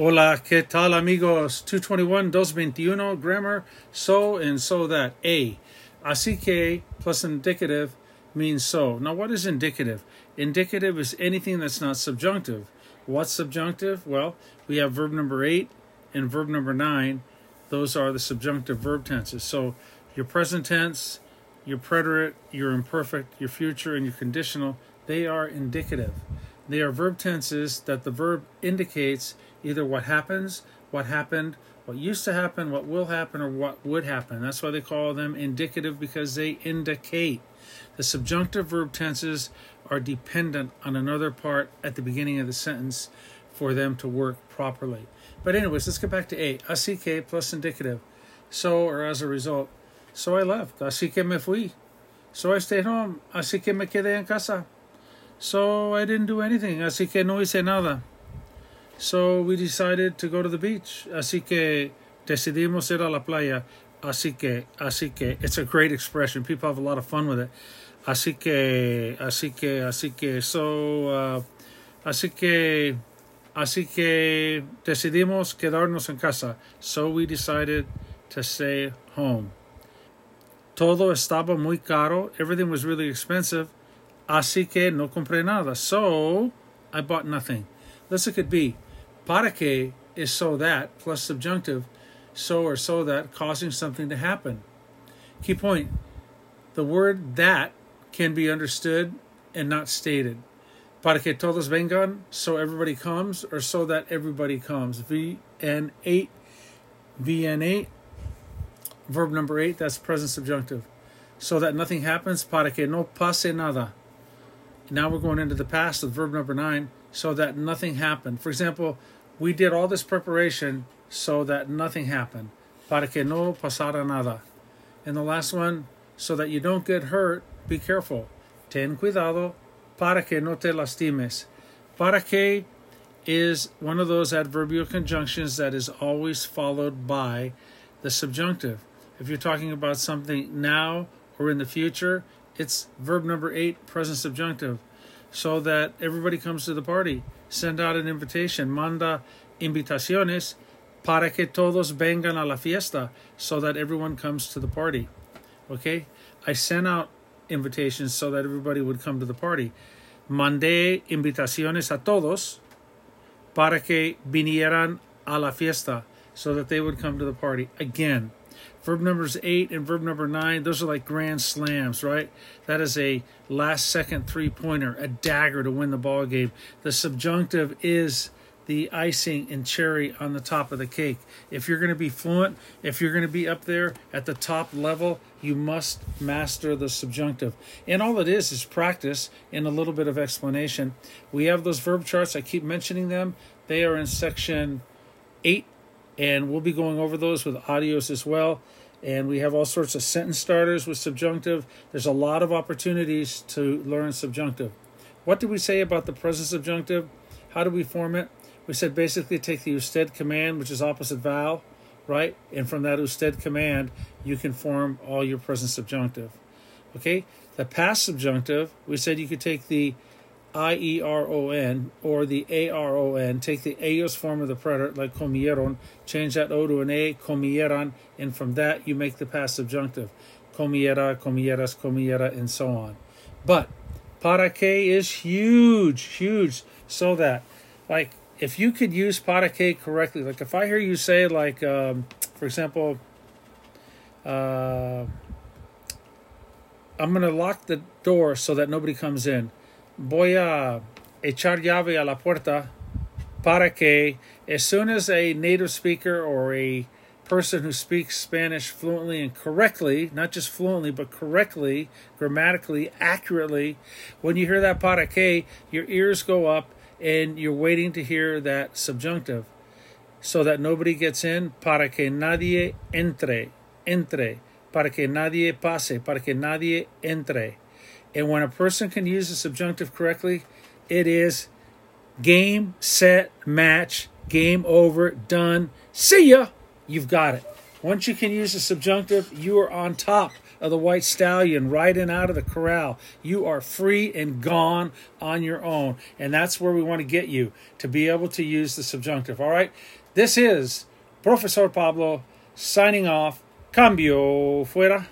Hola, ¿qué tal, amigos? 221, 221, grammar, so and so that. A. Así que plus indicative means so. Now, what is indicative? Indicative is anything that's not subjunctive. What's subjunctive? Well, we have verb number eight and verb number nine. Those are the subjunctive verb tenses. So, your present tense, your preterite, your imperfect, your future, and your conditional, they are indicative. They are verb tenses that the verb indicates either what happens, what happened, what used to happen, what will happen, or what would happen. That's why they call them indicative because they indicate. The subjunctive verb tenses are dependent on another part at the beginning of the sentence for them to work properly. But, anyways, let's get back to A. Así que plus indicative. So, or as a result. So I left. Así que me fui. So I stayed home. Así que me quedé en casa. So I didn't do anything. Así que no hice nada. So we decided to go to the beach. Así que decidimos ir a la playa. Así que, así que, it's a great expression. People have a lot of fun with it. Así que, así que, así que, so, uh, así que, así que decidimos quedarnos en casa. So we decided to stay home. Todo estaba muy caro. Everything was really expensive. Así que no compré nada. So I bought nothing. Let's look at B. Para que is so that plus subjunctive, so or so that causing something to happen. Key point the word that can be understood and not stated. Para que todos vengan, so everybody comes, or so that everybody comes. VN8, VN8, verb number 8, that's present subjunctive. So that nothing happens, para que no pase nada. Now we're going into the past of verb number 9, so that nothing happened. For example, we did all this preparation so that nothing happened. Para que no pasara nada. And the last one, so that you don't get hurt, be careful. Ten cuidado para que no te lastimes. Para que is one of those adverbial conjunctions that is always followed by the subjunctive. If you're talking about something now or in the future, it's verb number eight, present subjunctive, so that everybody comes to the party. Send out an invitation. Manda invitaciones para que todos vengan a la fiesta, so that everyone comes to the party. Okay? I sent out invitations so that everybody would come to the party. Mandé invitaciones a todos para que vinieran a la fiesta, so that they would come to the party. Again, verb numbers eight and verb number nine, those are like grand slams, right? That is a last second three pointer, a dagger to win the ball game. The subjunctive is the icing and cherry on the top of the cake. If you're going to be fluent, if you're going to be up there at the top level, you must master the subjunctive. And all it is is practice and a little bit of explanation. We have those verb charts, I keep mentioning them. They are in section 8, and we'll be going over those with audios as well. And we have all sorts of sentence starters with subjunctive. There's a lot of opportunities to learn subjunctive. What did we say about the present subjunctive? How do we form it? we said basically take the usted command, which is opposite vowel, right? And from that usted command, you can form all your present subjunctive. Okay? The past subjunctive, we said you could take the I-E-R-O-N or the A-R-O-N, take the ellos form of the preterite, like comieron, change that O to an A, comieran, and from that you make the past subjunctive. Comiera, comieras, comiera, and so on. But para que is huge, huge, so that, like, if you could use para que correctly, like if I hear you say, like, um, for example, uh, I'm going to lock the door so that nobody comes in. Voy a echar llave a la puerta para que, as soon as a native speaker or a person who speaks Spanish fluently and correctly, not just fluently, but correctly, grammatically, accurately, when you hear that para que, your ears go up and you're waiting to hear that subjunctive. So that nobody gets in para que nadie entre entre para que nadie pase para que nadie entre and when a person can use the subjunctive correctly it is game set match game over done see ya you've got it once you can use the subjunctive you are on top of the white stallion riding out of the corral. You are free and gone on your own. And that's where we want to get you to be able to use the subjunctive. All right? This is Professor Pablo signing off. Cambio fuera.